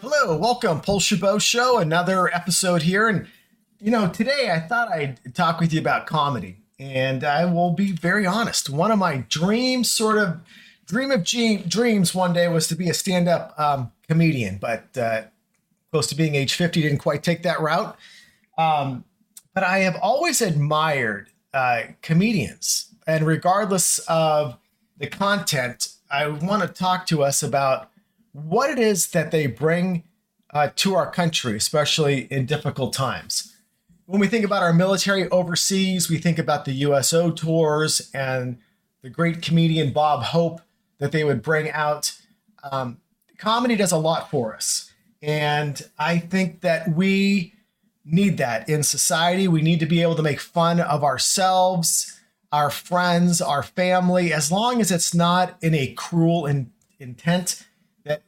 Hello, welcome, Paul Chabot Show, another episode here. And, you know, today I thought I'd talk with you about comedy. And I will be very honest. One of my dreams, sort of dream of dreams one day was to be a stand up um, comedian, but uh, close to being age 50, didn't quite take that route. Um, but I have always admired uh, comedians. And regardless of the content, I want to talk to us about what it is that they bring uh, to our country, especially in difficult times. When we think about our military overseas, we think about the USO tours and the great comedian Bob Hope that they would bring out. Um, comedy does a lot for us. And I think that we need that in society. We need to be able to make fun of ourselves, our friends, our family, as long as it's not in a cruel in, intent that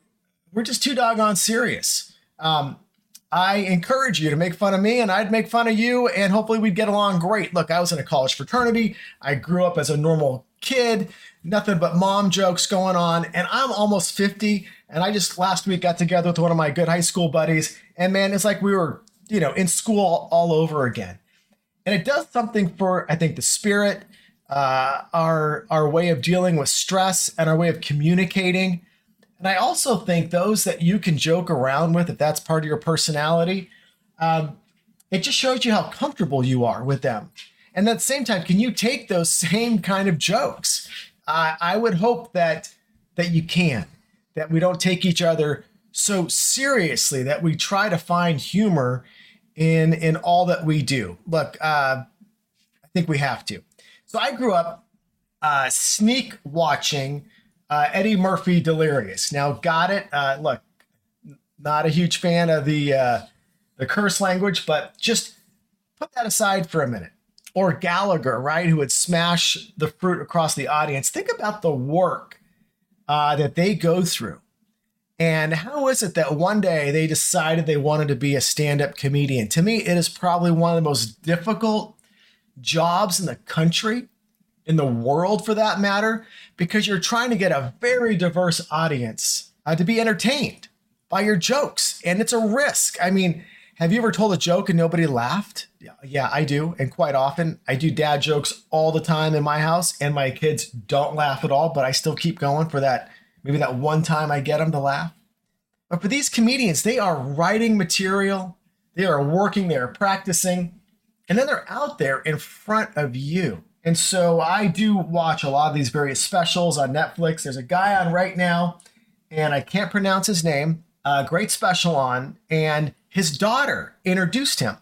we're just too doggone serious. Um, I encourage you to make fun of me and I'd make fun of you and hopefully we'd get along great. Look, I was in a college fraternity. I grew up as a normal kid, nothing but mom jokes going on. And I'm almost 50. And I just last week got together with one of my good high school buddies. And man, it's like we were you know, in school all over again. And it does something for, I think, the spirit, uh, our our way of dealing with stress, and our way of communicating. And I also think those that you can joke around with, if that's part of your personality, um, it just shows you how comfortable you are with them. And at the same time, can you take those same kind of jokes? Uh, I would hope that that you can, that we don't take each other so seriously that we try to find humor in in all that we do. Look, uh, I think we have to. So I grew up uh, sneak watching uh, Eddie Murphy Delirious. Now, got it. Uh, look, not a huge fan of the uh, the curse language, but just put that aside for a minute. Or Gallagher, right, who would smash the fruit across the audience. Think about the work uh, that they go through and how is it that one day they decided they wanted to be a stand up comedian? To me, it is probably one of the most difficult jobs in the country, in the world for that matter, because you're trying to get a very diverse audience uh, to be entertained by your jokes. And it's a risk. I mean, have you ever told a joke and nobody laughed? Yeah, yeah, I do. And quite often, I do dad jokes all the time in my house, and my kids don't laugh at all, but I still keep going for that Maybe that one time I get them to laugh. But for these comedians, they are writing material, they are working, they are practicing, and then they're out there in front of you. And so I do watch a lot of these various specials on Netflix. There's a guy on right now, and I can't pronounce his name. A great special on, and his daughter introduced him.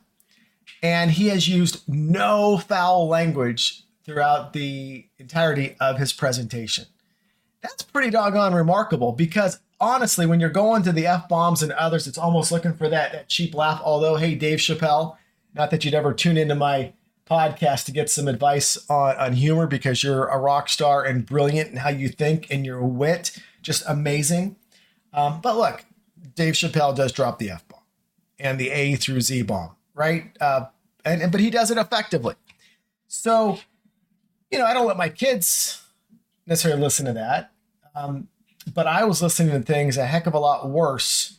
And he has used no foul language throughout the entirety of his presentation that's pretty doggone remarkable because honestly, when you're going to the F bombs and others, it's almost looking for that, that cheap laugh. Although, hey, Dave Chappelle, not that you'd ever tune into my podcast to get some advice on, on humor because you're a rock star and brilliant in how you think and your wit, just amazing. Um, but look, Dave Chappelle does drop the F bomb and the A through Z bomb, right? Uh, and, and but he does it effectively. So, you know, I don't let my kids necessarily listen to that. Um, but I was listening to things a heck of a lot worse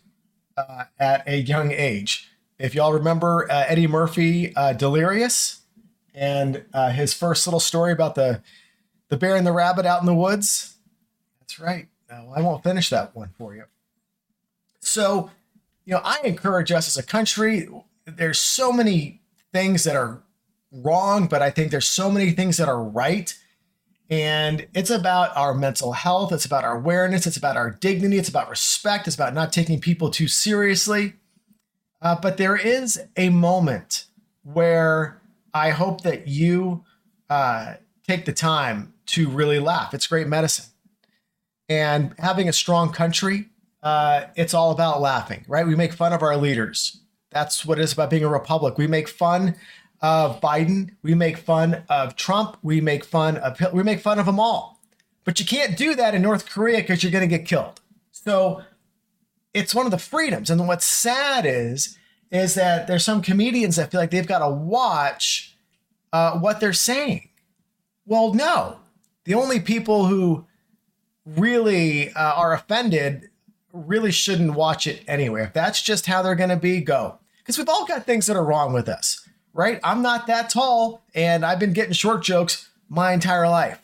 uh, at a young age. If y'all remember uh, Eddie Murphy, uh, Delirious, and uh, his first little story about the the bear and the rabbit out in the woods. That's right. I won't finish that one for you. So, you know, I encourage us as a country. There's so many things that are wrong, but I think there's so many things that are right and it's about our mental health, it's about our awareness, it's about our dignity, it's about respect, it's about not taking people too seriously. Uh, but there is a moment where I hope that you uh, take the time to really laugh. It's great medicine. And having a strong country, uh, it's all about laughing, right? We make fun of our leaders. That's what it is about being a republic. We make fun of Biden. We make fun of Trump. We make fun of we make fun of them all. But you can't do that in North Korea because you're going to get killed. So it's one of the freedoms. And what's sad is is that there's some comedians that feel like they've got to watch uh, what they're saying. Well, no, the only people who really uh, are offended really shouldn't watch it anyway. If that's just how they're going to be, go. Because we've all got things that are wrong with us, right? I'm not that tall, and I've been getting short jokes my entire life.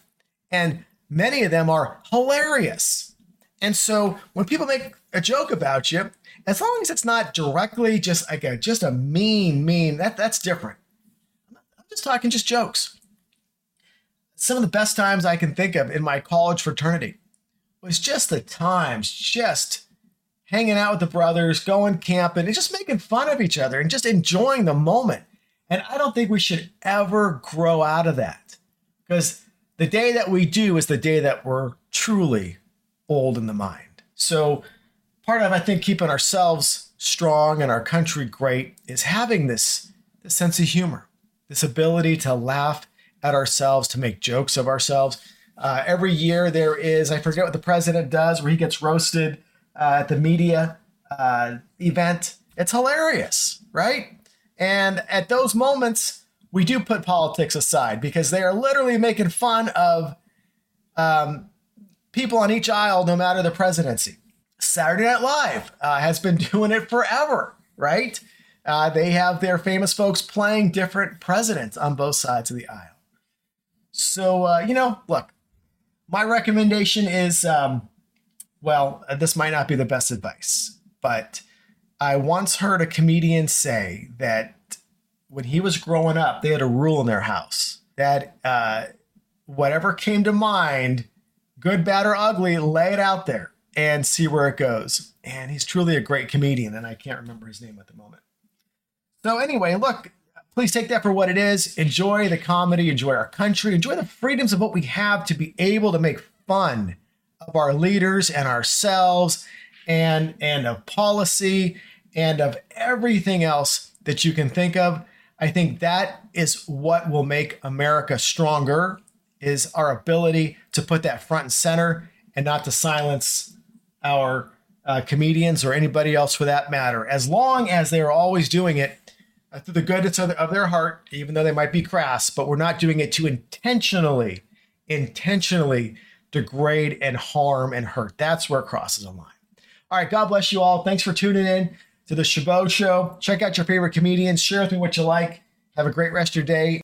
And many of them are hilarious. And so when people make a joke about you, as long as it's not directly just like a just a mean, mean, that that's different. I'm just talking just jokes. Some of the best times I can think of in my college fraternity was just the times just hanging out with the brothers, going camping, and just making fun of each other and just enjoying the moment. And I don't think we should ever grow out of that because the day that we do is the day that we're truly old in the mind. So, part of, I think, keeping ourselves strong and our country great is having this, this sense of humor, this ability to laugh at ourselves, to make jokes of ourselves. Uh, every year there is, I forget what the president does, where he gets roasted uh, at the media uh, event. It's hilarious, right? And at those moments, we do put politics aside because they are literally making fun of um, people on each aisle, no matter the presidency. Saturday Night Live uh, has been doing it forever, right? Uh, they have their famous folks playing different presidents on both sides of the aisle. So, uh, you know, look, my recommendation is um, well, uh, this might not be the best advice, but I once heard a comedian say that when he was growing up, they had a rule in their house that uh, whatever came to mind, good, bad, or ugly, lay it out there and see where it goes. And he's truly a great comedian, and I can't remember his name at the moment. So, anyway, look, please take that for what it is. Enjoy the comedy, enjoy our country, enjoy the freedoms of what we have to be able to make fun of our leaders and ourselves and and of policy and of everything else that you can think of. I think that is what will make America stronger is our ability to put that front and center and not to silence our uh, comedians or anybody else for that matter. As long as they are always doing it uh, through the goodness of, of their heart, even though they might be crass, but we're not doing it to intentionally, intentionally degrade and harm and hurt. That's where it crosses a line. All right, God bless you all. Thanks for tuning in to the Chabot Show. Check out your favorite comedians. Share with me what you like. Have a great rest of your day.